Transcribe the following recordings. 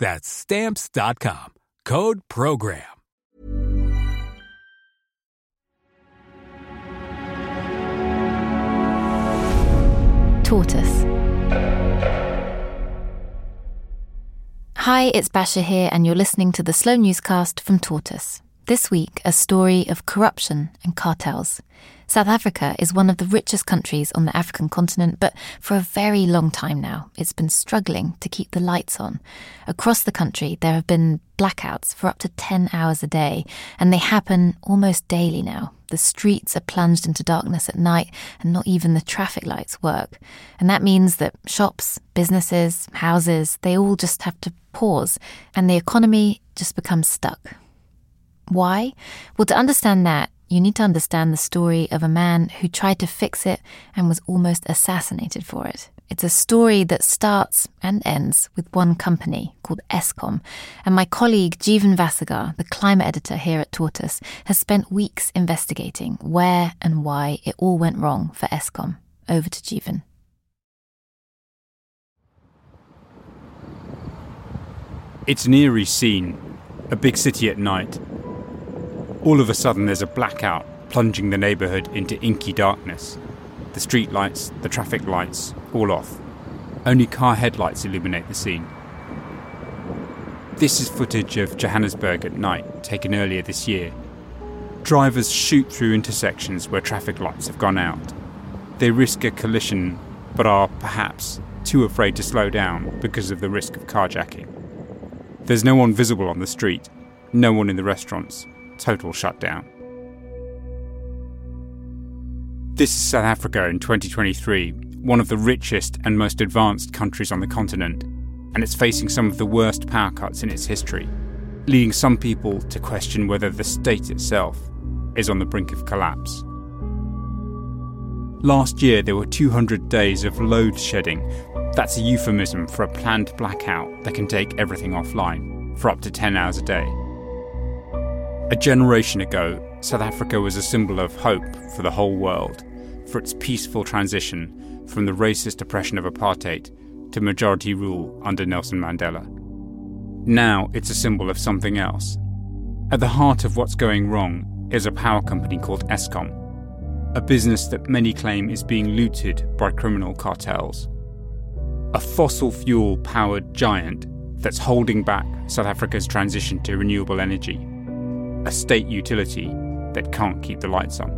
That's stamps.com. Code program. Tortoise. Hi, it's Basia here, and you're listening to the Slow Newscast from Tortoise. This week, a story of corruption and cartels. South Africa is one of the richest countries on the African continent, but for a very long time now, it's been struggling to keep the lights on. Across the country, there have been blackouts for up to 10 hours a day, and they happen almost daily now. The streets are plunged into darkness at night, and not even the traffic lights work. And that means that shops, businesses, houses, they all just have to pause, and the economy just becomes stuck. Why? Well, to understand that, you need to understand the story of a man who tried to fix it and was almost assassinated for it. It's a story that starts and ends with one company called Eskom. And my colleague Jeevan Vasagar, the climate editor here at Tortoise, has spent weeks investigating where and why it all went wrong for Eskom. Over to Jeevan. It's an eerie scene, a big city at night. All of a sudden, there's a blackout, plunging the neighbourhood into inky darkness. The street lights, the traffic lights, all off. Only car headlights illuminate the scene. This is footage of Johannesburg at night, taken earlier this year. Drivers shoot through intersections where traffic lights have gone out. They risk a collision, but are perhaps too afraid to slow down because of the risk of carjacking. There's no one visible on the street, no one in the restaurants, total shutdown. This is South Africa in 2023, one of the richest and most advanced countries on the continent, and it's facing some of the worst power cuts in its history, leading some people to question whether the state itself is on the brink of collapse. Last year, there were 200 days of load shedding. That's a euphemism for a planned blackout that can take everything offline for up to 10 hours a day. A generation ago, South Africa was a symbol of hope for the whole world, for its peaceful transition from the racist oppression of apartheid to majority rule under Nelson Mandela. Now it's a symbol of something else. At the heart of what's going wrong is a power company called Eskom, a business that many claim is being looted by criminal cartels. A fossil fuel powered giant that's holding back South Africa's transition to renewable energy a state utility that can't keep the lights on.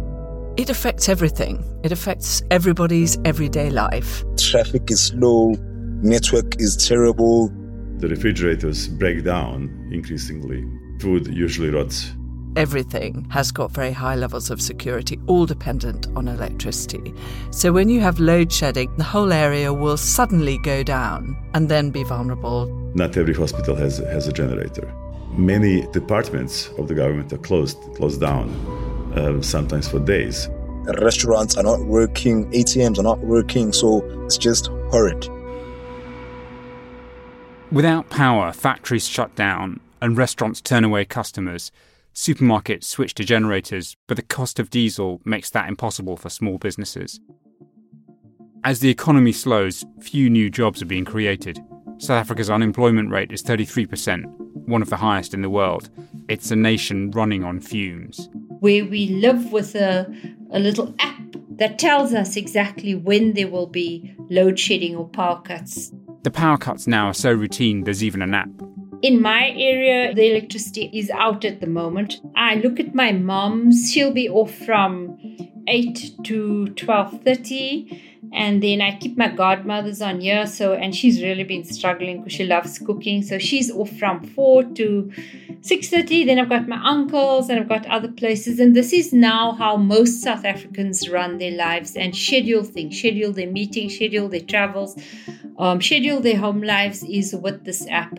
It affects everything. It affects everybody's everyday life. Traffic is slow, network is terrible. The refrigerators break down increasingly. Food usually rots. Everything has got very high levels of security, all dependent on electricity. So when you have load shedding, the whole area will suddenly go down and then be vulnerable. Not every hospital has, has a generator many departments of the government are closed, closed down, uh, sometimes for days. Restaurants are not working, ATMs are not working, so it's just horrid. Without power, factories shut down and restaurants turn away customers. supermarkets switch to generators, but the cost of diesel makes that impossible for small businesses. As the economy slows, few new jobs are being created. South Africa's unemployment rate is 33%, one of the highest in the world. It's a nation running on fumes. Where we live with a, a little app that tells us exactly when there will be load shedding or power cuts. The power cuts now are so routine there's even an app. In my area, the electricity is out at the moment. I look at my mom's; she'll be off from 8 to 12:30 and then I keep my godmothers on here so and she's really been struggling because she loves cooking. So she's off from 4 to 6:30 then I've got my uncles and I've got other places. And this is now how most South Africans run their lives and schedule things schedule their meetings schedule their travels um, schedule their home lives is with this app.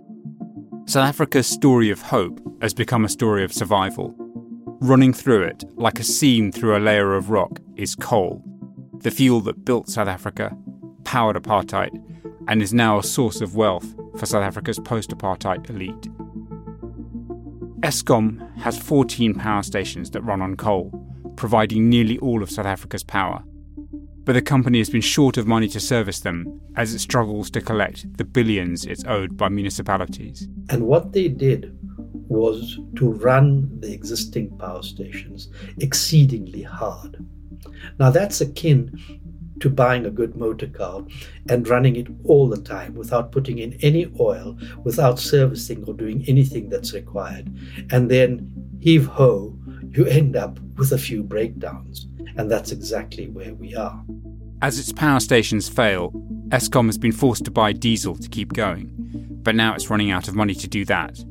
South Africa's story of hope has become a story of survival. Running through it, like a seam through a layer of rock, is coal, the fuel that built South Africa, powered apartheid, and is now a source of wealth for South Africa's post apartheid elite. Eskom has 14 power stations that run on coal, providing nearly all of South Africa's power but the company has been short of money to service them as it struggles to collect the billions it's owed by municipalities. And what they did was to run the existing power stations exceedingly hard. Now, that's akin to buying a good motor car and running it all the time without putting in any oil, without servicing or doing anything that's required. And then, heave ho, you end up with a few breakdowns. And that's exactly where we are. As its power stations fail, Eskom has been forced to buy diesel to keep going, but now it's running out of money to do that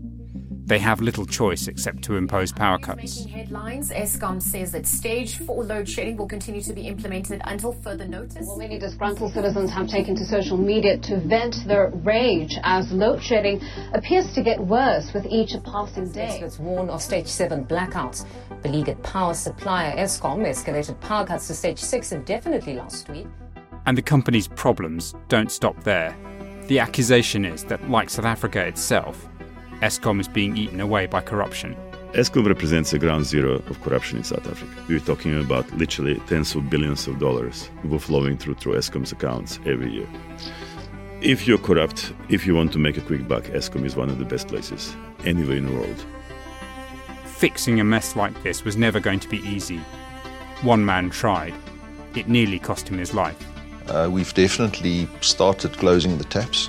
they have little choice except to impose power cuts. Headlines: Eskom says that stage four load shedding will continue to be implemented until further notice. Well, many disgruntled citizens have taken to social media to vent their rage as load shedding appears to get worse with each passing day. Experts warn of stage seven blackouts. Beleaguered power supplier Eskom escalated power cuts to stage six indefinitely last week. And the company's problems don't stop there. The accusation is that, like South Africa itself, Eskom is being eaten away by corruption. Eskom represents a ground zero of corruption in South Africa. We're talking about literally tens of billions of dollars flowing through through Eskom's accounts every year. If you're corrupt, if you want to make a quick buck, Eskom is one of the best places anywhere in the world. Fixing a mess like this was never going to be easy. One man tried. It nearly cost him his life. Uh, we've definitely started closing the taps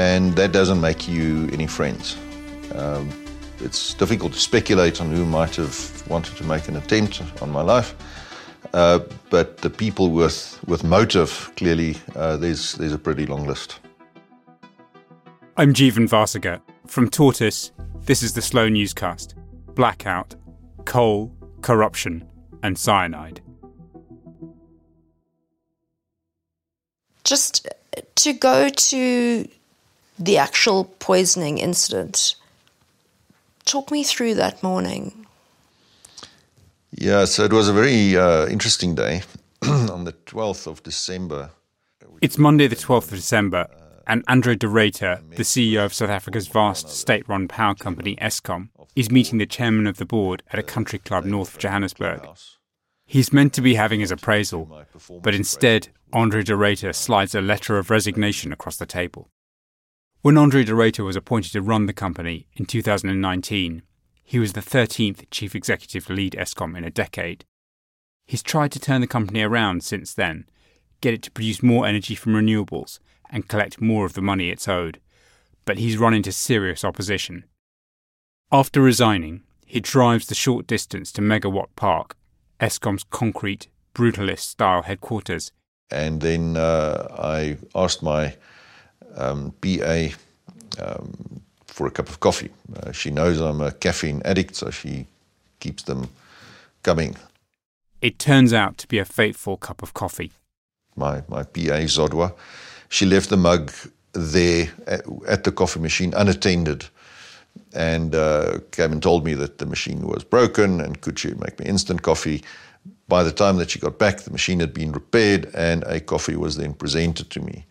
and that doesn't make you any friends. Um, it's difficult to speculate on who might have wanted to make an attempt on my life, uh, but the people with with motive clearly uh, there's there's a pretty long list. I'm Jeevan Vasagar from Tortoise. This is the Slow Newscast. Blackout, coal, corruption, and cyanide. Just to go to the actual poisoning incident. Talk me through that morning. Yeah, so it was a very uh, interesting day on the 12th of December. It's Monday, the 12th of December, and Andre de Ruyter, the CEO of South Africa's vast state run power company Eskom, is meeting the chairman of the board at a country club north of Johannesburg. He's meant to be having his appraisal, but instead, Andre de Ruyter slides a letter of resignation across the table. When Andre Ruyter was appointed to run the company in 2019, he was the 13th chief executive to lead Eskom in a decade. He's tried to turn the company around since then, get it to produce more energy from renewables, and collect more of the money it's owed, but he's run into serious opposition. After resigning, he drives the short distance to Megawatt Park, Eskom's concrete, brutalist style headquarters. And then uh, I asked my um, PA um, for a cup of coffee. Uh, she knows I'm a caffeine addict, so she keeps them coming. It turns out to be a fateful cup of coffee. My, my PA, Zodwa, she left the mug there at, at the coffee machine unattended and uh, came and told me that the machine was broken and could she make me instant coffee. By the time that she got back, the machine had been repaired and a coffee was then presented to me.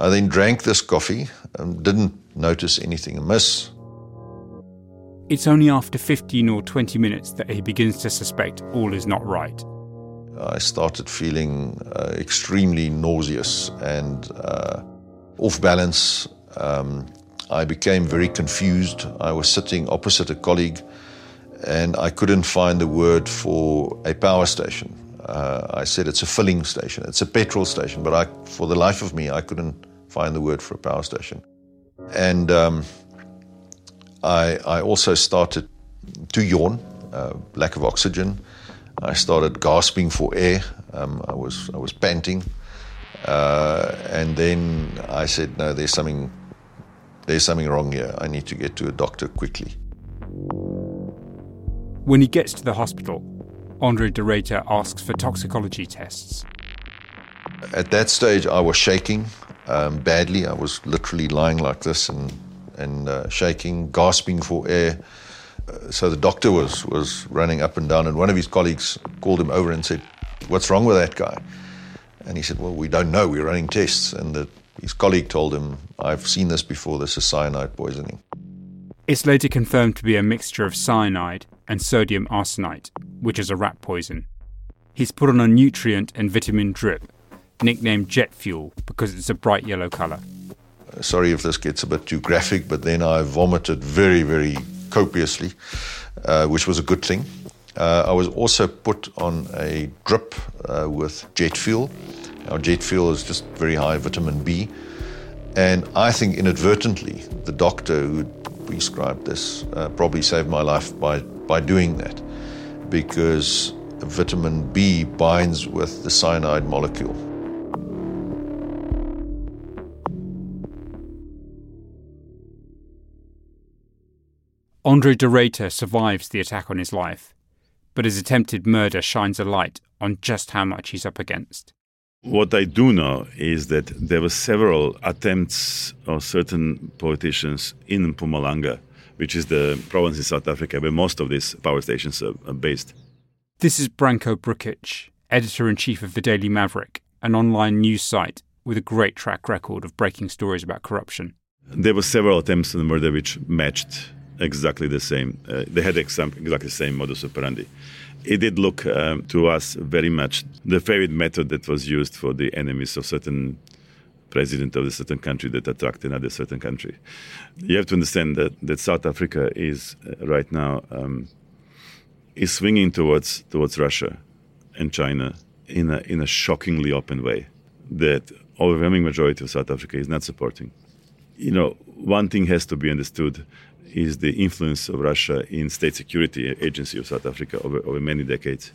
I then drank this coffee and didn't notice anything amiss. It's only after 15 or 20 minutes that he begins to suspect all is not right. I started feeling uh, extremely nauseous and uh, off balance. Um, I became very confused. I was sitting opposite a colleague and I couldn't find the word for a power station. Uh, I said it's a filling station, it's a petrol station, but I, for the life of me, I couldn't find the word for a power station. And um, I, I, also started to yawn, uh, lack of oxygen. I started gasping for air. Um, I was I was panting, uh, and then I said, "No, there's something there's something wrong here. I need to get to a doctor quickly." When he gets to the hospital, Andre de Ruyter asks for toxicology tests. At that stage, I was shaking um, badly. I was literally lying like this and and uh, shaking, gasping for air. Uh, so the doctor was was running up and down, and one of his colleagues called him over and said, "What's wrong with that guy?" And he said, "Well, we don't know. We're running tests." And the, his colleague told him, "I've seen this before. This is cyanide poisoning." It's later confirmed to be a mixture of cyanide and sodium arsenite, which is a rat poison. He's put on a nutrient and vitamin drip, nicknamed jet fuel because it's a bright yellow colour. Sorry if this gets a bit too graphic, but then I vomited very, very copiously, uh, which was a good thing. Uh, I was also put on a drip uh, with jet fuel. Now, jet fuel is just very high vitamin B. And I think inadvertently, the doctor who prescribed this uh, probably saved my life by, by doing that because vitamin B binds with the cyanide molecule. Andre de Ruyter survives the attack on his life, but his attempted murder shines a light on just how much he's up against. What I do know is that there were several attempts of certain politicians in Mpumalanga, which is the province in South Africa where most of these power stations are, based. This is Branko Brkic, editor in chief of the Daily Maverick, an online news site with a great track record of breaking stories about corruption. There were several attempts on the murder which matched exactly the same. Uh, they had exactly the same modus operandi it did look um, to us very much the favorite method that was used for the enemies of certain president of a certain country that attacked another certain country. You have to understand that, that South Africa is uh, right now um, is swinging towards towards Russia and China in a in a shockingly open way that overwhelming majority of South Africa is not supporting. You know, one thing has to be understood is the influence of Russia in state security agency of South Africa over, over many decades.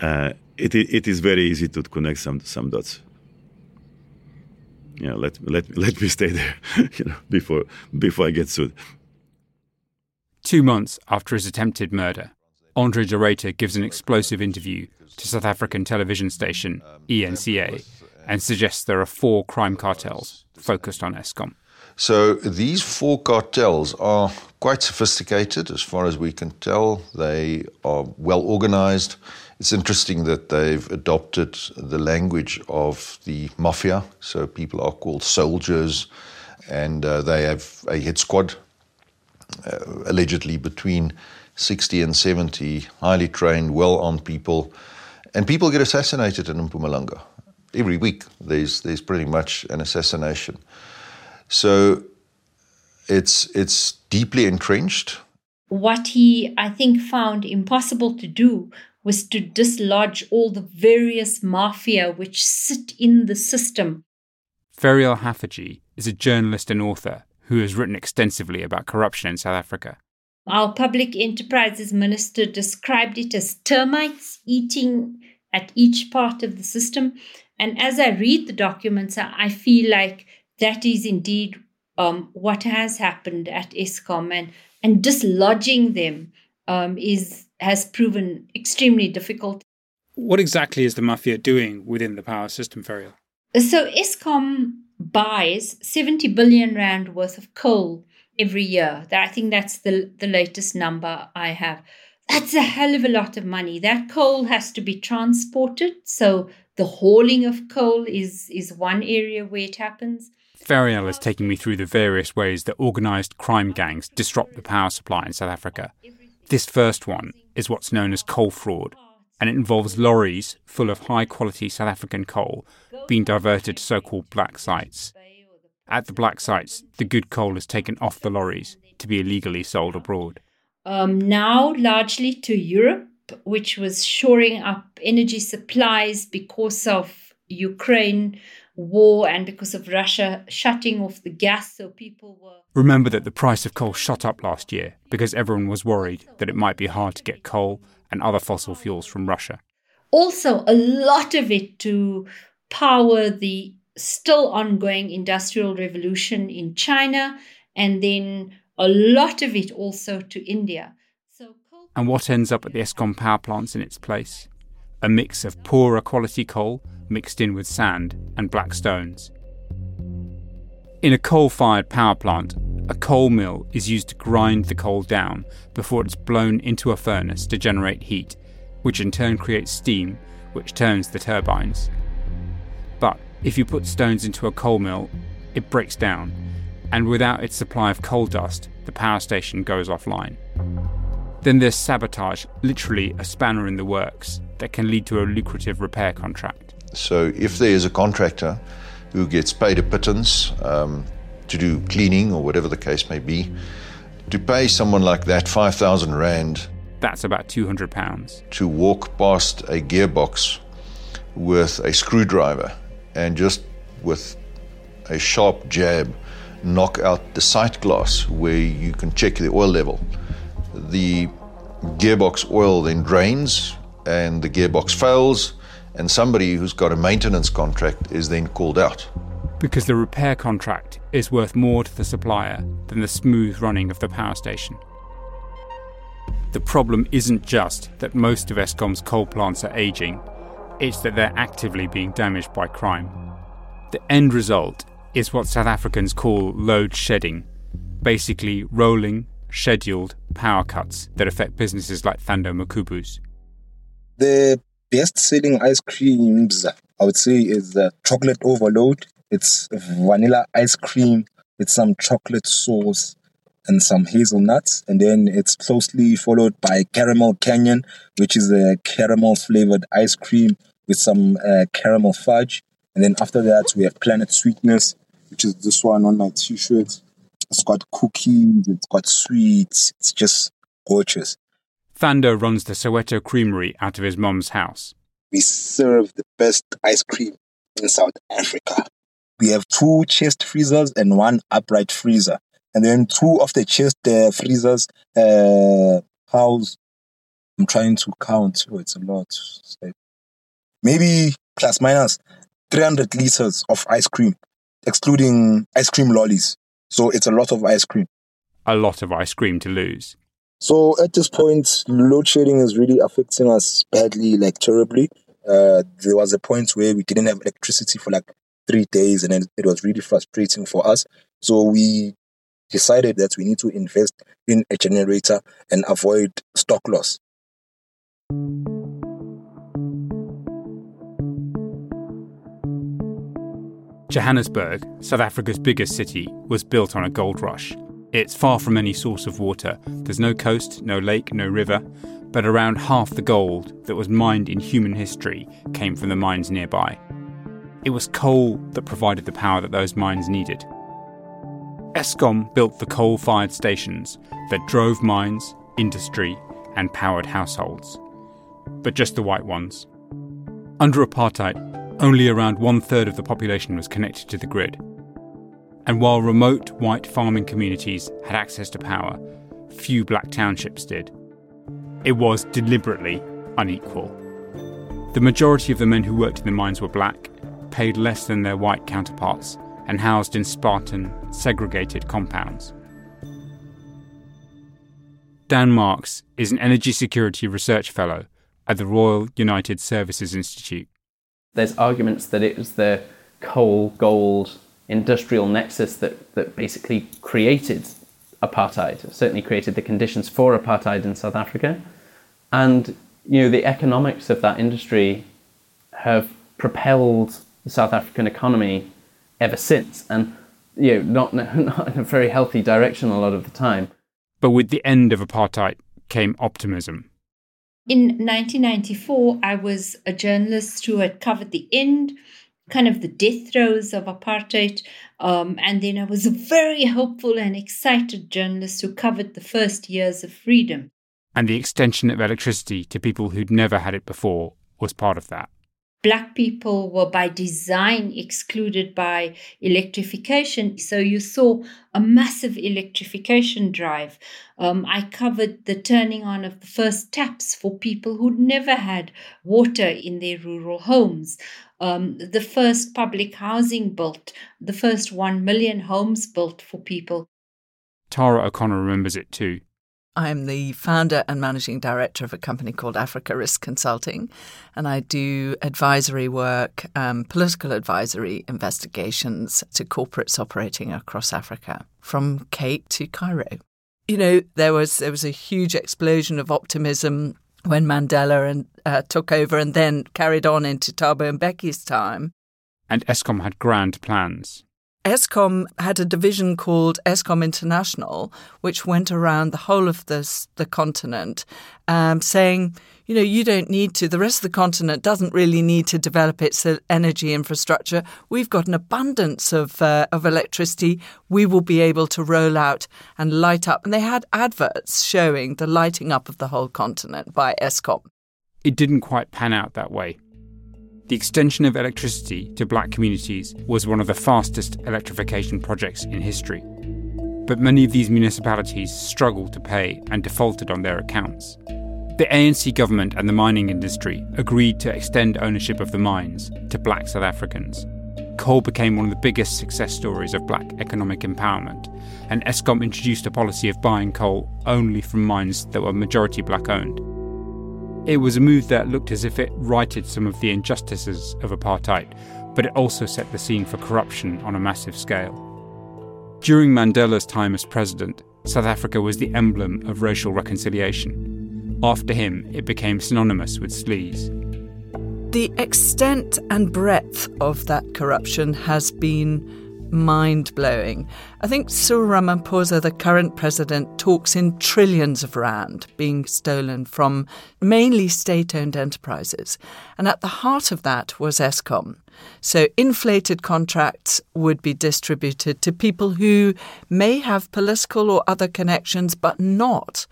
Uh, it, it is very easy to connect some some dots. Yeah, let let let me stay there, you know, before before I get sued. Two months after his attempted murder, Andre de Ruyter gives an explosive interview to South African television station ENCA and suggests there are four crime cartels focused on Eskom. So these four cartels are quite sophisticated as far as we can tell. They are well organized. It's interesting that they've adopted the language of the mafia. So people are called soldiers, and uh, they have a hit squad, uh, allegedly between 60 and 70 highly trained, well armed people. And people get assassinated in Mpumalanga. Every week, there's, there's pretty much an assassination. So it's it's deeply entrenched. What he, I think, found impossible to do was to dislodge all the various mafia which sit in the system. Ferial Haffajee is a journalist and author who has written extensively about corruption in South Africa. Our public enterprises minister described it as termites eating at each part of the system. And as I read the documents, I feel like that is indeed um, what has happened at Eskom, and and dislodging them um, is has proven extremely difficult. What exactly is the mafia doing within the power system, Ferial? So Eskom buys 70 billion rand worth of coal every year. I think that's the the latest number I have. That's a hell of a lot of money. That coal has to be transported. So The hauling of coal is, is one area where it happens. Ferial is taking me through the various ways that organised crime gangs disrupt the power supply in South Africa. This first one is what's known as coal fraud, and it involves lorries full of high quality South African coal being diverted to so called black sites. At the black sites, the good coal is taken off the lorries to be illegally sold abroad. Um, now, largely to Europe, which was shoring up energy supplies because of Ukraine war and because of Russia shutting off the gas, so people were. Remember that the price of coal shot up last year because everyone was worried that it might be hard to get coal and other fossil fuels from Russia. Also, a lot of it to power the still ongoing industrial revolution in China, and then a lot of it also to India. So, And what ends up at the Eskom power plants in its place? A mix of poorer quality coal mixed in with sand and black stones. In a coal fired power plant, a coal mill is used to grind the coal down before it's blown into a furnace to generate heat, which in turn creates steam, which turns the turbines. But if you put stones into a coal mill, it breaks down, and without its supply of coal dust, the power station goes offline. Then there's sabotage, literally a spanner in the works, that can lead to a lucrative repair contract. So if there is a contractor who gets paid a pittance um, to do cleaning or whatever the case may be, to pay someone like that 5,000 Rand. That's about 200 pounds. To walk past a gearbox with a screwdriver and just with a sharp jab knock out the sight glass where you can check the oil level. The gearbox oil then drains and the gearbox fails and somebody who's got a maintenance contract is then called out. Because the repair contract is worth more to the supplier than the smooth running of the power station. The problem isn't just that most of Eskom's coal plants are aging, it's that they're actively being damaged by crime. The end result is what South Africans call load shedding, basically rolling, scheduled power cuts that affect businesses like Thando Makubu's. The best selling ice creams, I would say, is the chocolate overload. It's vanilla ice cream with some chocolate sauce and some hazelnuts. And then it's closely followed by Caramel Canyon, which is a caramel flavored ice cream with some uh, caramel fudge. And then after that, we have Planet Sweetness, which is this one on my t shirt. It's got cookies, it's got sweets, it's just gorgeous. Thando runs the Soweto Creamery out of his mom's house. We serve the best ice cream in South Africa. We have two chest freezers and one upright freezer. And then two of the chest uh, freezers uh, house, I'm trying to count, oh, it's a lot. Maybe plus minus 300 liters of ice cream, excluding ice cream lollies. So it's a lot of ice cream. A lot of ice cream to lose. So at this point, load shedding is really affecting us badly, like terribly. Uh, there was a point where we didn't have electricity for like three days, and then it was really frustrating for us. So we decided that we need to invest in a generator and avoid stock loss. Johannesburg, South Africa's biggest city, was built on a gold rush. It's far from any source of water. There's no coast, no lake, no river, but around half the gold that was mined in human history came from the mines nearby. It was coal that provided the power that those mines needed. Eskom built the coal fired stations that drove mines, industry, and powered households. But just the white ones. Under apartheid, only around one third of the population was connected to the grid. And while remote white farming communities had access to power, few black townships did. It was deliberately unequal. The majority of the men who worked in the mines were black, paid less than their white counterparts, and housed in Spartan, segregated compounds. Dan Marks is an energy security research fellow at the Royal United Services Institute there's arguments that it was the coal gold industrial nexus that, that basically created apartheid, certainly created the conditions for apartheid in South Africa. And you know, the economics of that industry have propelled the South African economy ever since, and you know, not, not in a very healthy direction a lot of the time. But with the end of apartheid came optimism. In 1994, I was a journalist who had covered the end, kind of the death throes of apartheid. Um, and then I was a very hopeful and excited journalist who covered the first years of freedom. And the extension of electricity to people who'd never had it before was part of that black people were by design excluded by electrification. So you saw a massive electrification drive. Um, I covered the turning on of the first taps for people who'd never had water in their rural homes. Um, the first public housing built, the first 1 million homes built for people. Tara O'Connor remembers it too. I'm the founder and managing director of a company called Africa Risk Consulting, and I do advisory work, um, political advisory investigations to corporates operating across Africa, from Cape to Cairo. You know, there was there was a huge explosion of optimism when Mandela and uh, took over, and then carried on into Thabo Mbeki's time. And Eskom had grand plans. Eskom had a division called Eskom International, which went around the whole of this, the continent, um, saying, you know, you don't need to. The rest of the continent doesn't really need to develop its uh, energy infrastructure. We've got an abundance of uh, of electricity. We will be able to roll out and light up. And they had adverts showing the lighting up of the whole continent by Eskom. It didn't quite pan out that way. The extension of electricity to black communities was one of the fastest electrification projects in history. But many of these municipalities struggled to pay and defaulted on their accounts. The ANC government and the mining industry agreed to extend ownership of the mines to black South Africans. Coal became one of the biggest success stories of black economic empowerment, and Eskom introduced a policy of buying coal only from mines that were majority black owned. It was a move that looked as if it righted some of the injustices of apartheid, but it also set the scene for corruption on a massive scale. During Mandela's time as president, South Africa was the emblem of racial reconciliation. After him, it became synonymous with sleaze. The extent and breadth of that corruption has been mind blowing. I think Cyril Ramaphosa, the current president, talks in trillions of rand being stolen from mainly state owned enterprises. And at the heart of that was Eskom. So inflated contracts would be distributed to people who may have political or other connections, but not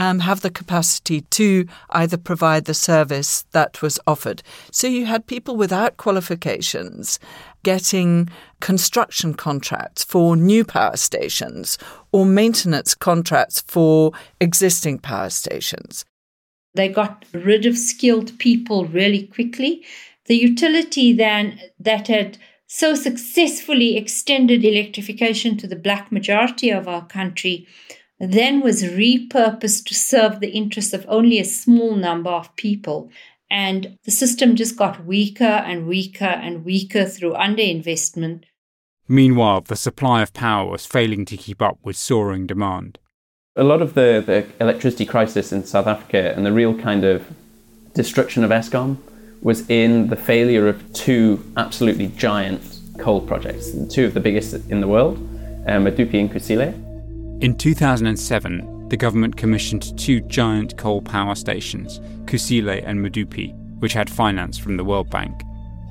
um, have the capacity to either provide the service that was offered. So you had people without qualifications getting construction contracts for new power stations or maintenance contracts for existing power stations. They got rid of skilled people really quickly. The utility then that had so successfully extended electrification to the black majority of our country then was repurposed to serve the interests of only a small number of people. And the system just got weaker and weaker and weaker through underinvestment. Meanwhile, the supply of power was failing to keep up with soaring demand. A lot of the, the electricity crisis in South Africa and the real kind of destruction of Eskom was in the failure of two absolutely giant coal projects, two of the biggest in the world, um, Medupi and Kusile. In 2007, the government commissioned two giant coal power stations, Kusile and Medupi, which had finance from the World Bank.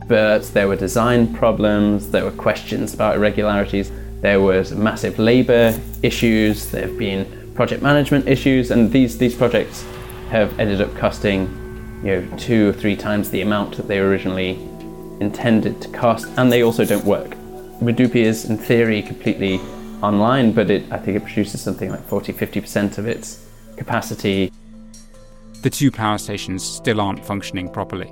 But there were design problems, there were questions about irregularities, there was massive labour issues, there have been project management issues, and these, these projects have ended up costing you know, two or three times the amount that they originally intended to cost, and they also don't work. Medupi is, in theory, completely online, but it, I think it produces something like 40 50% of its capacity. The two power stations still aren't functioning properly.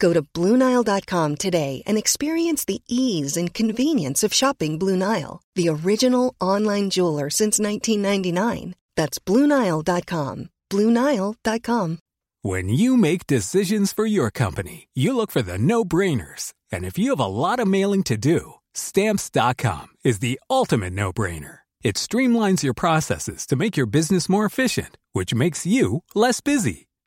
Go to BlueNile.com today and experience the ease and convenience of shopping Blue Nile, the original online jeweler since 1999. That's BlueNile.com. BlueNile.com. When you make decisions for your company, you look for the no brainers. And if you have a lot of mailing to do, Stamps.com is the ultimate no brainer. It streamlines your processes to make your business more efficient, which makes you less busy.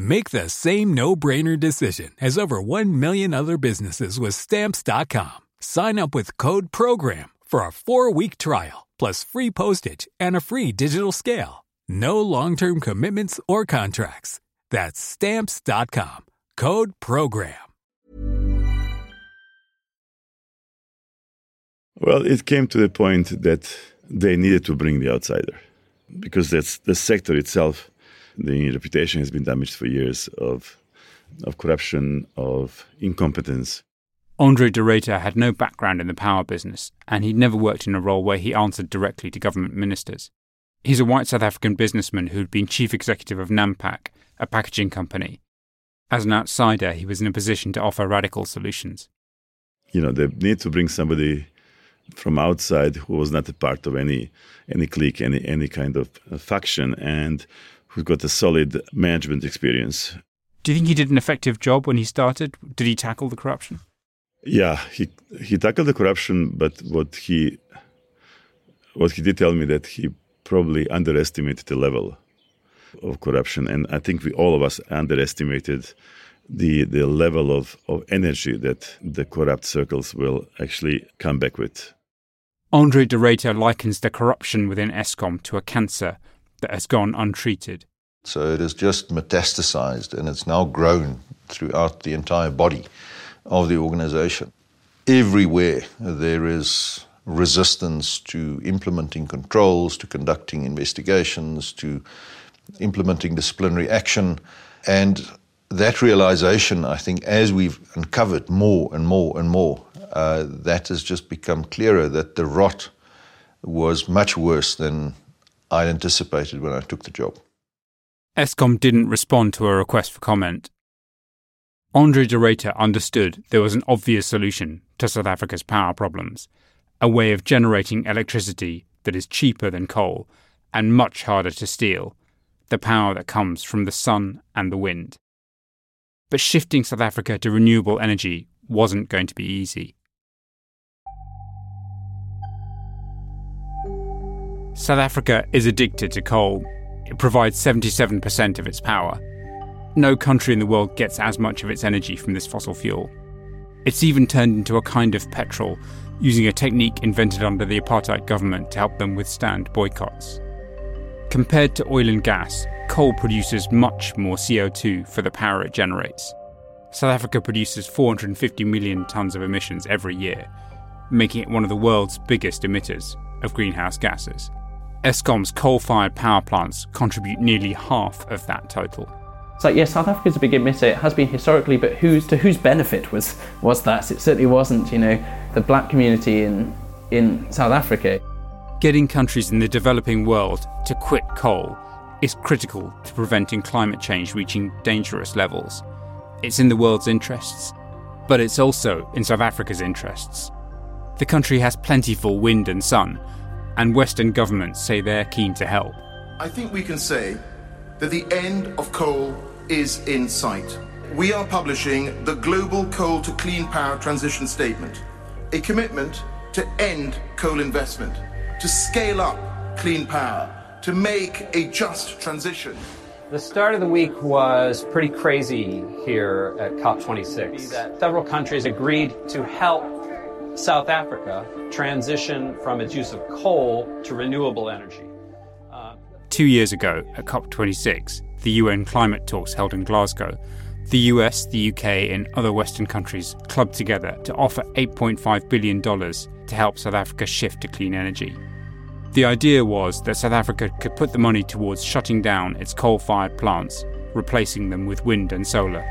Make the same no-brainer decision as over 1 million other businesses with stamps.com. Sign up with code program for a 4-week trial plus free postage and a free digital scale. No long-term commitments or contracts. That's stamps.com. Code program. Well, it came to the point that they needed to bring the outsider because that's the sector itself the reputation has been damaged for years of of corruption, of incompetence. Andre de Ruyter had no background in the power business, and he'd never worked in a role where he answered directly to government ministers. He's a white South African businessman who'd been chief executive of Nampak, a packaging company. As an outsider, he was in a position to offer radical solutions. You know, they need to bring somebody from outside who was not a part of any any clique, any any kind of uh, faction, and who's got a solid management experience. Do you think he did an effective job when he started? Did he tackle the corruption? Yeah, he he tackled the corruption, but what he what he did tell me that he probably underestimated the level of corruption, and I think we all of us underestimated the the level of, of energy that the corrupt circles will actually come back with. Andre de Ruyter likens the corruption within Eskom to a cancer that has gone untreated. So it has just metastasized and it's now grown throughout the entire body of the organization. Everywhere there is resistance to implementing controls, to conducting investigations, to implementing disciplinary action. And that realization, I think, as we've uncovered more and more and more, uh, that has just become clearer that the rot was much worse than I'd anticipated when I took the job. Eskom didn't respond to a request for comment. Andre de Ruyter understood there was an obvious solution to South Africa's power problems a way of generating electricity that is cheaper than coal and much harder to steal, the power that comes from the sun and the wind. But shifting South Africa to renewable energy wasn't going to be easy. South Africa is addicted to coal. It provides 77% of its power. No country in the world gets as much of its energy from this fossil fuel. It's even turned into a kind of petrol, using a technique invented under the apartheid government to help them withstand boycotts. Compared to oil and gas, coal produces much more CO2 for the power it generates. South Africa produces 450 million tonnes of emissions every year, making it one of the world's biggest emitters of greenhouse gases. Eskom's coal fired power plants contribute nearly half of that total. It's like, yeah, South Africa's a big emitter, it has been historically, but who's to whose benefit was was that? It certainly wasn't, you know, the black community in in South Africa. Getting countries in the developing world to quit coal is critical to preventing climate change reaching dangerous levels. It's in the world's interests, but it's also in South Africa's interests. The country has plentiful wind and sun, and Western governments say they're keen to help. I think we can say that the end of coal is in sight. We are publishing the Global Coal to Clean Power Transition Statement, a commitment to end coal investment, to scale up clean power, to make a just transition. The start of the week was pretty crazy here at COP26. Several countries agreed to help South Africa transition from its use of coal to renewable energy. Uh, Two years ago, at COP26, the UN climate talks held in Glasgow, the US, the UK, and other Western countries clubbed together to offer $8.5 billion to help South Africa shift to clean energy. The idea was that South Africa could put the money towards shutting down its coal fired plants, replacing them with wind and solar.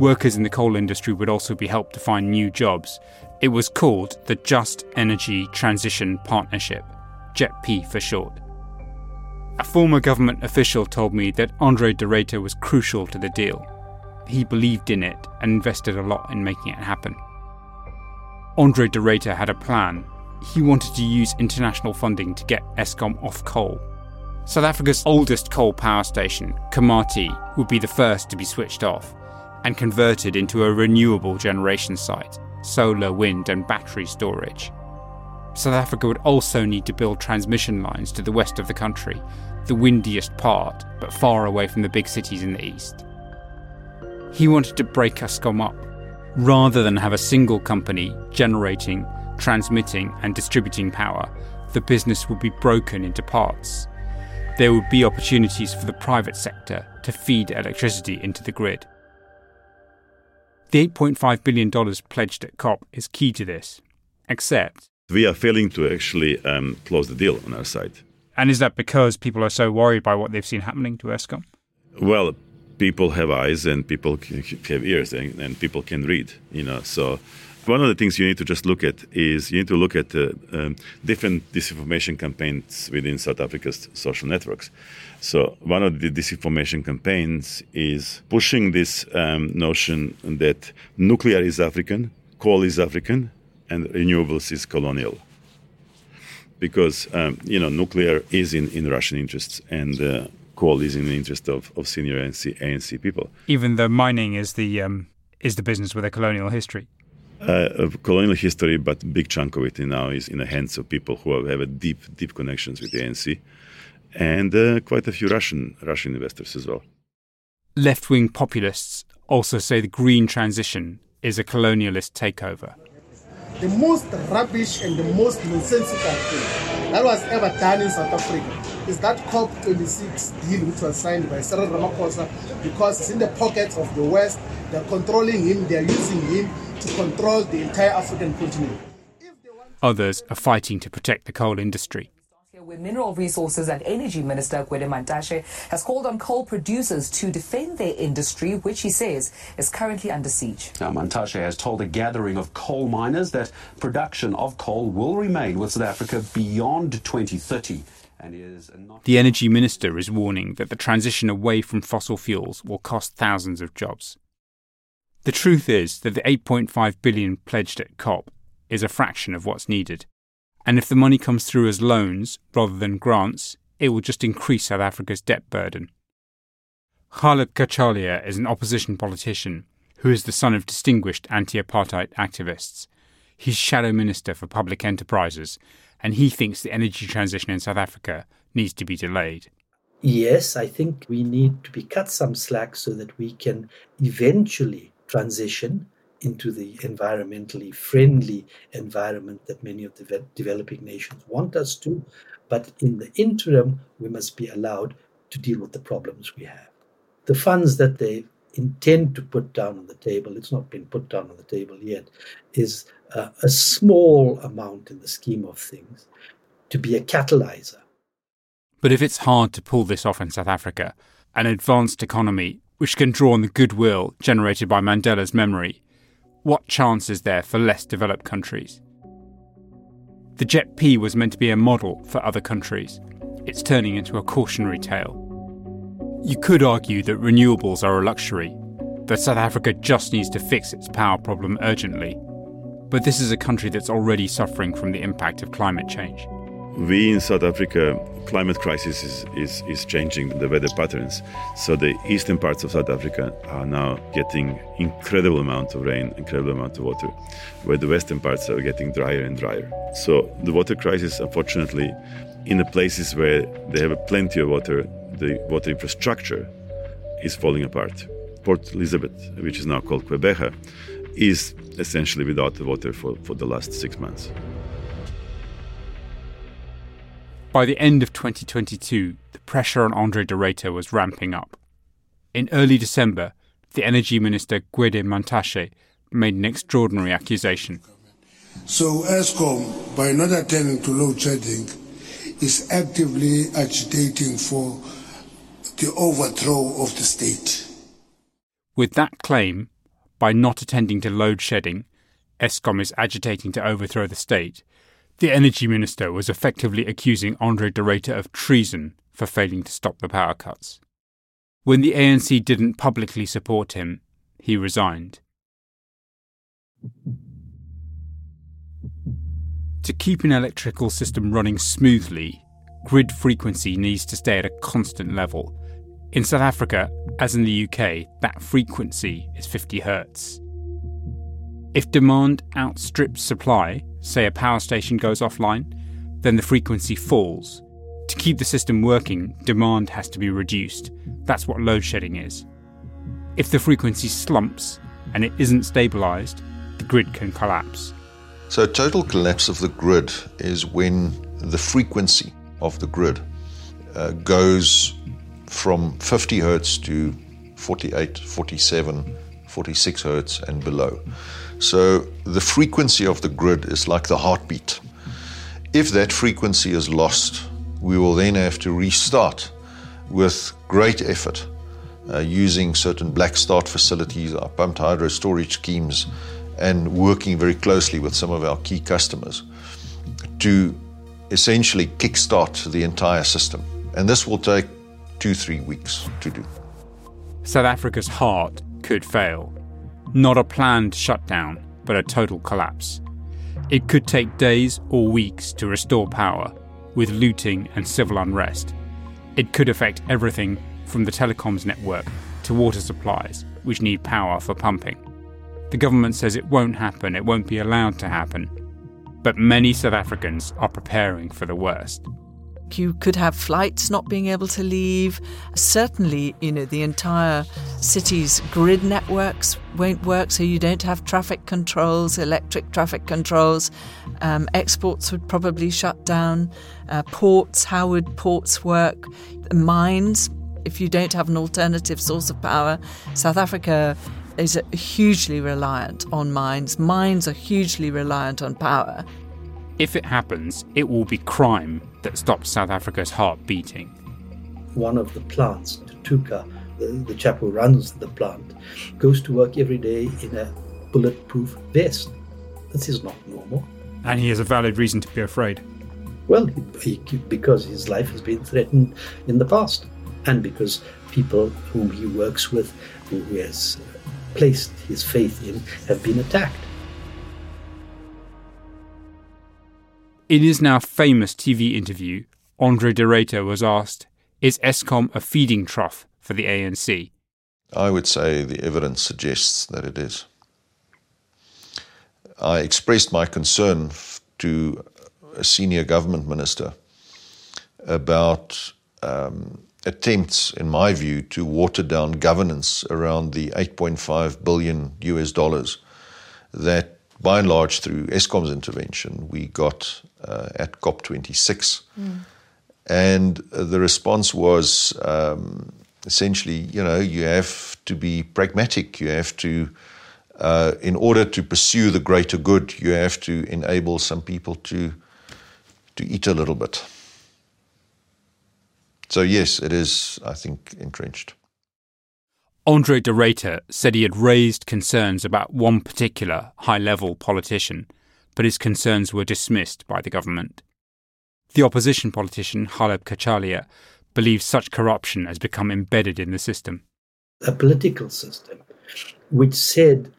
Workers in the coal industry would also be helped to find new jobs. It was called the Just Energy Transition Partnership, JETP for short. A former government official told me that Andre Ruyter was crucial to the deal. He believed in it and invested a lot in making it happen. Andre Ruyter had a plan he wanted to use international funding to get Eskom off coal. South Africa's oldest coal power station, Komati, would be the first to be switched off and converted into a renewable generation site, solar, wind, and battery storage. South Africa would also need to build transmission lines to the west of the country, the windiest part, but far away from the big cities in the east. He wanted to break Eskom up, rather than have a single company generating transmitting, and distributing power, the business would be broken into parts. There would be opportunities for the private sector to feed electricity into the grid. The $8.5 billion pledged at COP is key to this, except. We are failing to actually um, close the deal on our side. And is that because people are so worried by what they've seen happening to Eskom? Well, people have eyes and people have ears and, and people can read, you know, so one of the things you need to just look at is you need to look at uh, um, different disinformation campaigns within South Africa's social networks. So one of the disinformation campaigns is pushing this um, notion that nuclear is African, coal is African, and renewables is colonial. Because um, you know nuclear is in, in Russian interests and uh, coal is in the interest of, of senior ANC, ANC people. Even though mining is the um, is the business with a colonial history uh, of colonial history, but a big chunk of it now is in the hands of people who have a deep, deep connections with the ANC, and uh, quite a few Russian Russian investors as well. Left-wing populists also say the green transition is a colonialist takeover. The most rubbish and the most nonsensical thing that was ever done in South Africa is that COP26 deal which was signed by Cyril Ramaphosa because it's in the pockets of the West. They're controlling him, they're using him to control the entire African continent. Others are fighting to protect the coal industry. Where Mineral Resources and Energy Minister Gwede Mantashe has called on coal producers to defend their industry, which he says is currently under siege. Now, Mantashe has told a gathering of coal miners that production of coal will remain with South Africa beyond 2030. The energy minister is warning that the transition away from fossil fuels will cost thousands of jobs. The truth is that the 8.5 billion pledged at COP is a fraction of what's needed. And if the money comes through as loans rather than grants, it will just increase South Africa's debt burden. Ghaleb Cachalia is an opposition politician who is the son of distinguished anti apartheid activists. He's shadow minister for public enterprises, and he thinks the energy transition in South Africa needs to be delayed. Yes, I think we need to be cut some slack so that we can eventually transition into the environmentally friendly environment that many of the developing nations want us to. But in the interim, we must be allowed to deal with the problems we have. The funds that they intend to put down on the table, it's not been put down on the table yet, is uh, a small amount in the scheme of things to be a catalyzer. But if it's hard to pull this off in South Africa, an advanced economy which can draw on the goodwill generated by Mandela's memory, what chance is there for less developed countries? The JETP was meant to be a model for other countries. It's turning into a cautionary tale. You could argue that renewables are a luxury, that South Africa just needs to fix its power problem urgently. But this is a country that's already suffering from the impact of climate change. We in South Africa, climate crisis is, is, is changing the weather patterns. So the eastern parts of South Africa are now getting incredible amount of rain, incredible amount of water, where the western parts are getting drier and drier. So the water crisis, unfortunately, in the places where they have plenty of water, the water infrastructure is falling apart. Port Elizabeth, which is now called Gqeberha, is essentially without water for, for the last six months. By the end of 2022, the pressure on Andre de Ruyter was ramping up. In early December, the Energy Minister Gwede Mantashe made an extraordinary accusation. So Eskom, by not attending to load shedding, is actively agitating for the overthrow of the state. With that claim, by not attending to load shedding, Eskom is agitating to overthrow the state, the energy minister was effectively accusing Andre de Ruyter of treason for failing to stop the power cuts. When the ANC didn't publicly support him, he resigned. To keep an electrical system running smoothly, grid frequency needs to stay at a constant level. In South Africa, as in the UK, that frequency is 50 Hz. If demand outstrips supply, say a power station goes offline, then the frequency falls. To keep the system working, demand has to be reduced. That's what load shedding is. If the frequency slumps and it isn't stabilized, the grid can collapse. So, total collapse of the grid is when the frequency of the grid uh, goes from 50 hertz to 48, 47, 46 hertz and below. So the frequency of the grid is like the heartbeat. If that frequency is lost, we will then have to restart with great effort uh, using certain black start facilities, our pumped hydro storage schemes, and working very closely with some of our key customers to essentially kickstart the entire system. And this will take two, three weeks to do. South Africa's heart could fail not a planned shutdown, but a total collapse. It could take days or weeks to restore power, with looting and civil unrest. It could affect everything from the telecoms network to water supplies, which need power for pumping. The government says it won't happen, it won't be allowed to happen. But many South Africans are preparing for the worst. You could have flights not being able to leave. Certainly, you know, the entire city's grid networks won't work, so you don't have traffic controls, electric traffic controls. Um, exports would probably shut down. Uh, ports, how would ports work? Mines, if you don't have an alternative source of power. South Africa is hugely reliant on mines. Mines are hugely reliant on power. If it happens, it will be crime that stops South Africa's heart beating. One of the plants, Tutuka, the, the chap who runs the plant, goes to work every day in a bulletproof vest. This is not normal. And he has a valid reason to be afraid. Well, he, he, because his life has been threatened in the past, and because people whom he works with, who he has placed his faith in, have been attacked. In his now famous TV interview, Andre de Ruyter was asked, Is Eskom a feeding trough for the ANC? I would say the evidence suggests that it is. I expressed my concern to a senior government minister about um, attempts, in my view, to water down governance around the 8.5 billion US dollars that by and large, through Eskom's intervention, we got uh, at COP26. Mm. And the response was um, essentially, you know, you have to be pragmatic. You have to, uh, in order to pursue the greater good, you have to enable some people to to eat a little bit. So yes, it is, I think, entrenched. Andre de Ruyter said he had raised concerns about one particular high level politician, but his concerns were dismissed by the government. The opposition politician Ghaleb Cachalia believes such corruption has become embedded in the system. A political system which said,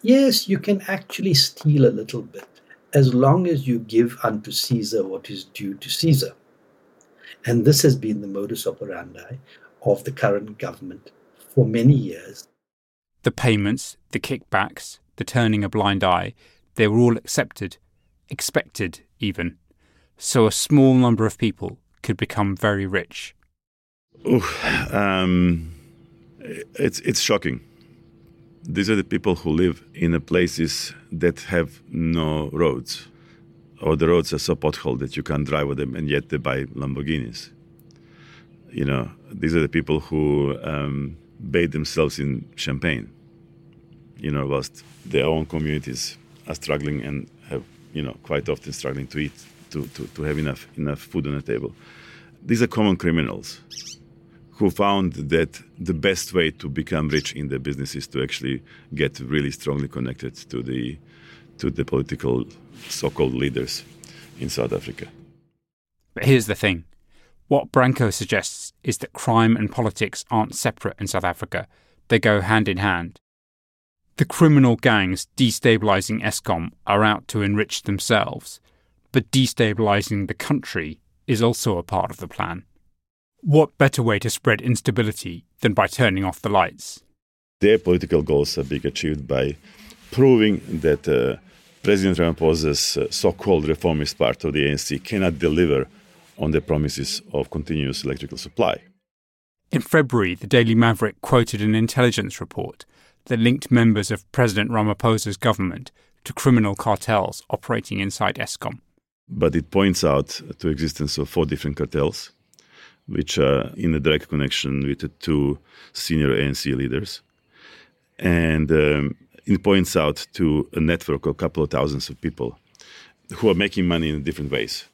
yes, you can actually steal a little bit as long as you give unto Caesar what is due to Caesar. And this has been the modus operandi of the current government for many years. The payments, the kickbacks, the turning a blind eye, they were all accepted, expected even. So a small number of people could become very rich. Um, it's it's shocking. These are the people who live in the places that have no roads, or the roads are so potholed that you can't drive with them, and yet they buy Lamborghinis. You know, these are the people who um, bathe themselves in champagne. You know, whilst their own communities are struggling and have, you know, quite often struggling to eat, to, to, to have enough enough food on the table. These are common criminals who found that the best way to become rich in their business is to actually get really strongly connected to the to the political so-called leaders in South Africa. But here's the thing. What Branko suggests is that crime and politics aren't separate in South Africa. They go hand in hand. The criminal gangs destabilizing Eskom are out to enrich themselves, but destabilizing the country is also a part of the plan. What better way to spread instability than by turning off the lights? Their political goals are being achieved by proving that uh, President Ramaphosa's uh, so called reformist part of the ANC cannot deliver on the promises of continuous electrical supply. In February, the Daily Maverick quoted an intelligence report that linked members of President Ramaphosa's government to criminal cartels operating inside Eskom. But it points out to existence of four different cartels, which are in a direct connection with the two senior ANC leaders. And um, it points out to a network of a couple of thousands of people who are making money in different ways.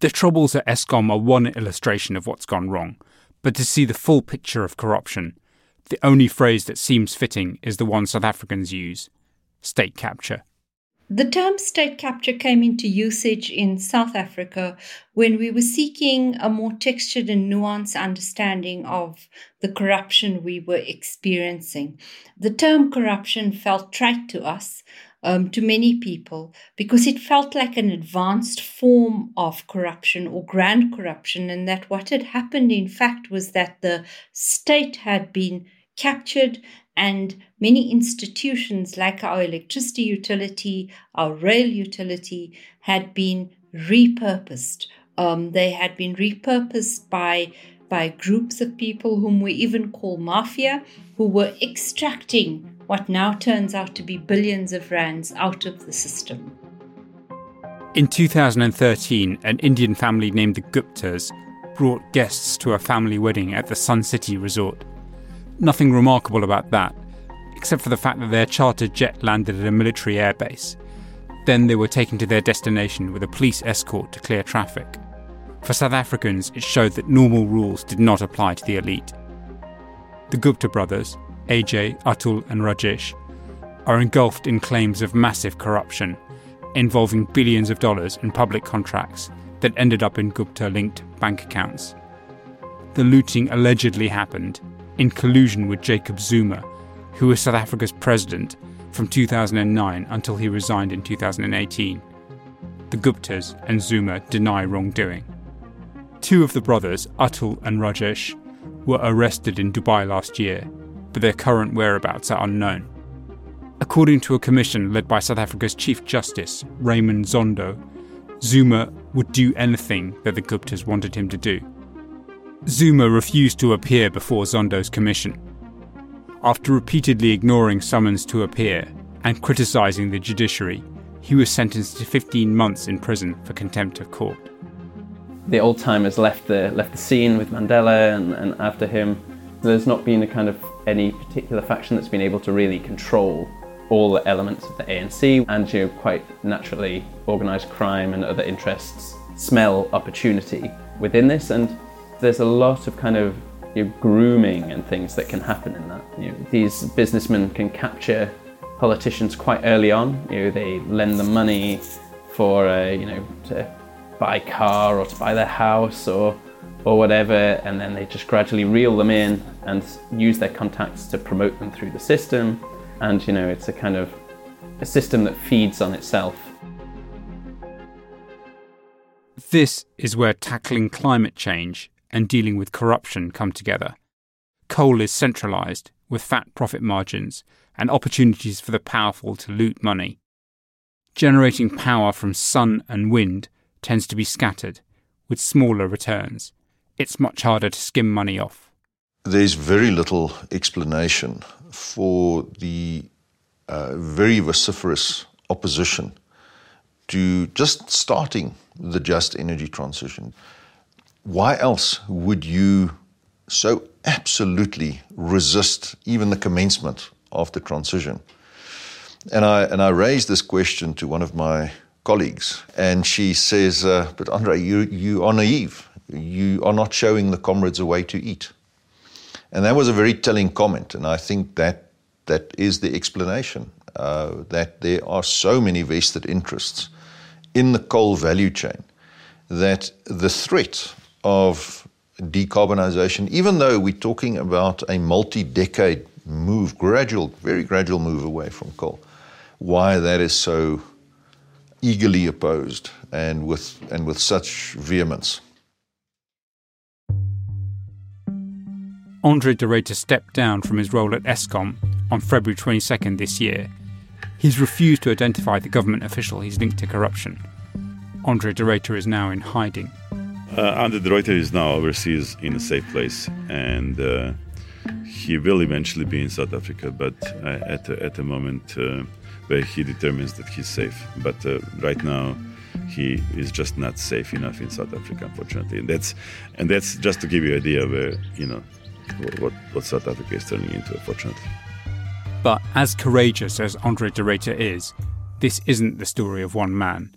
The troubles at Eskom are one illustration of what's gone wrong, but to see the full picture of corruption, the only phrase that seems fitting is the one South Africans use state capture. The term state capture came into usage in South Africa when we were seeking a more textured and nuanced understanding of the corruption we were experiencing. The term corruption felt trite to us, um, to many people, because it felt like an advanced form of corruption or grand corruption, and that what had happened, in fact, was that the state had been captured and many institutions like our electricity utility, our rail utility, had been repurposed. Um, they had been repurposed by by groups of people whom we even call mafia, who were extracting what now turns out to be billions of rands out of the system. In 2013, an Indian family named the Guptas brought guests to a family wedding at the Sun City Resort. Nothing remarkable about that, except for the fact that their chartered jet landed at a military airbase. Then they were taken to their destination with a police escort to clear traffic. For South Africans, it showed that normal rules did not apply to the elite. The Gupta brothers, Ajay, Atul, and Rajesh, are engulfed in claims of massive corruption, involving billions of dollars in public contracts that ended up in Gupta linked bank accounts. The looting allegedly happened in collusion with Jacob Zuma, who was South Africa's president from 2009 until he resigned in 2018. The Guptas and Zuma deny wrongdoing. Two of the brothers, Atul and Rajesh, were arrested in Dubai last year, but their current whereabouts are unknown. According to a commission led by South Africa's Chief Justice, Raymond Zondo, Zuma would do anything that the Guptas wanted him to do. Zuma refused to appear before Zondo's commission. After repeatedly ignoring summons to appear and criticising the judiciary, he was sentenced to 15 months in prison for contempt of court. The old timers left the, left the scene with Mandela and, and after him. There's not been a kind of any particular faction that's been able to really control all the elements of the ANC, and you know, quite naturally, organised crime and other interests smell opportunity within this, and there's a lot of kind of you know, grooming and things that can happen in that. You know, these businessmen can capture politicians quite early on. You know, they lend them money for uh, you know to buy a car or to buy their house or or whatever, and then they just gradually reel them in and use their contacts to promote them through the system. And you know, it's a kind of a system that feeds on itself. This is where tackling climate change and dealing with corruption come together. Coal is centralised with fat profit margins and opportunities for the powerful to loot money. Generating power from sun and wind tends to be scattered, with smaller returns. It's much harder to skim money off. There's very little explanation for the uh, very vociferous opposition to just starting the just energy transition. Why else would you so absolutely resist even the commencement of the transition? And I, and I raised this question to one of my colleagues, and she says, uh, But Andre, you, you are naive. You are not showing the comrades a way to eat. And that was a very telling comment, and I think that that is the explanation uh, that there are so many vested interests in the coal value chain that the threat of decarbonization, even though we're talking about a multi decade move, gradual, very gradual move away from coal, why that is so eagerly opposed and with, and with such vehemence. Andre de Ruyter stepped down from his role at Eskom on February 22nd this year. He's refused to identify the government official he's linked to corruption. Andre de Ruyter is now in hiding. Uh, Andre de Ruyter is now overseas in a safe place, and uh, he will eventually be in South Africa, but uh, at, a, at a moment uh, where he determines that he's safe. But uh, right now, he is just not safe enough in South Africa, unfortunately. And that's and that's just to give you an idea where you know what what South Africa is turning into, unfortunately. But as courageous as Andre de Ruyter is, this isn't the story of one man.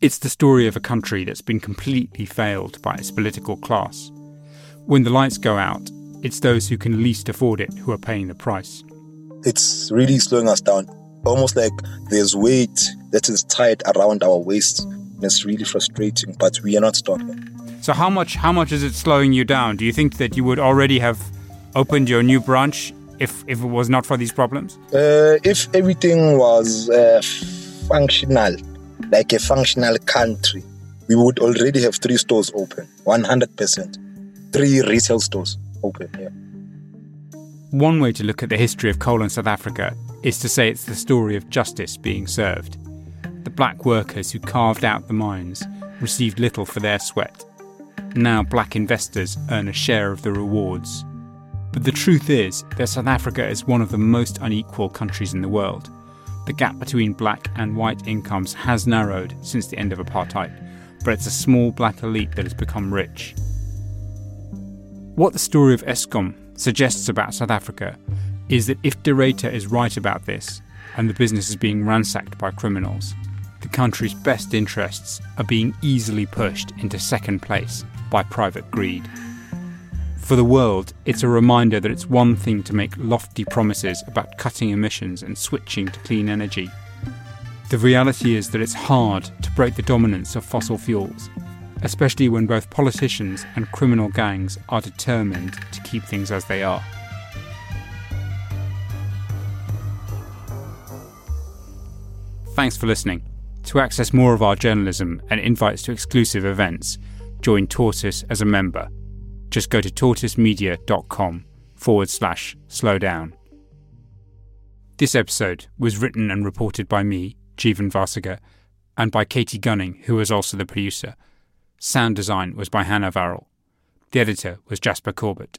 It's the story of a country that's been completely failed by its political class. When the lights go out, it's those who can least afford it who are paying the price. It's really slowing us down. Almost like there's weight that is tied around our waist. And It's really frustrating, but we are not stopping. So how much how much is it slowing you down? Do you think that you would already have opened your new branch if if it was not for these problems? Uh, if everything was uh, functional, like a functional country, we would already have three stores open, 100%. Three retail stores open, yeah. One way to look at the history of coal in South Africa is to say it's the story of justice being served. The black workers who carved out the mines received little for their sweat. Now black investors earn a share of the rewards. But the truth is that South Africa is one of the most unequal countries in the world. The gap between black and white incomes has narrowed since the end of apartheid, but it's a small black elite that has become rich. What the story of Eskom suggests about South Africa is that if De Ruyter is right about this, and the business is being ransacked by criminals, the country's best interests are being easily pushed into second place by private greed. For the world, it's a reminder that it's one thing to make lofty promises about cutting emissions and switching to clean energy. The reality is that it's hard to break the dominance of fossil fuels, especially when both politicians and criminal gangs are determined to keep things as they are. Thanks for listening. To access more of our journalism and invites to exclusive events, join Tortoise as a member. Just go to tortoisemedia.com forward slash slow down. This episode was written and reported by me, Jeevan Vasagar, and by Katie Gunning, who was also the producer. Sound design was by Hannah Varrell. The editor was Jasper Corbett.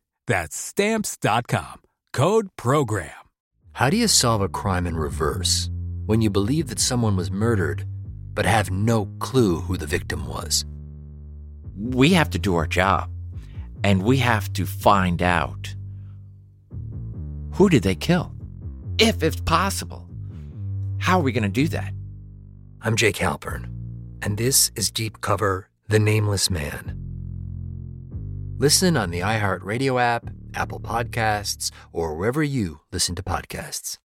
That's Stamps.com. Code PROGRAM. How do you solve a crime in reverse when you believe that someone was murdered but have no clue who the victim was? We have to do our job and we have to find out who did they kill? If it's possible. How are we going to do that? I'm Jake Halpern, and this is Deep Cover The Nameless Man. Listen on the iHeartRadio app, Apple Podcasts, or wherever you listen to podcasts.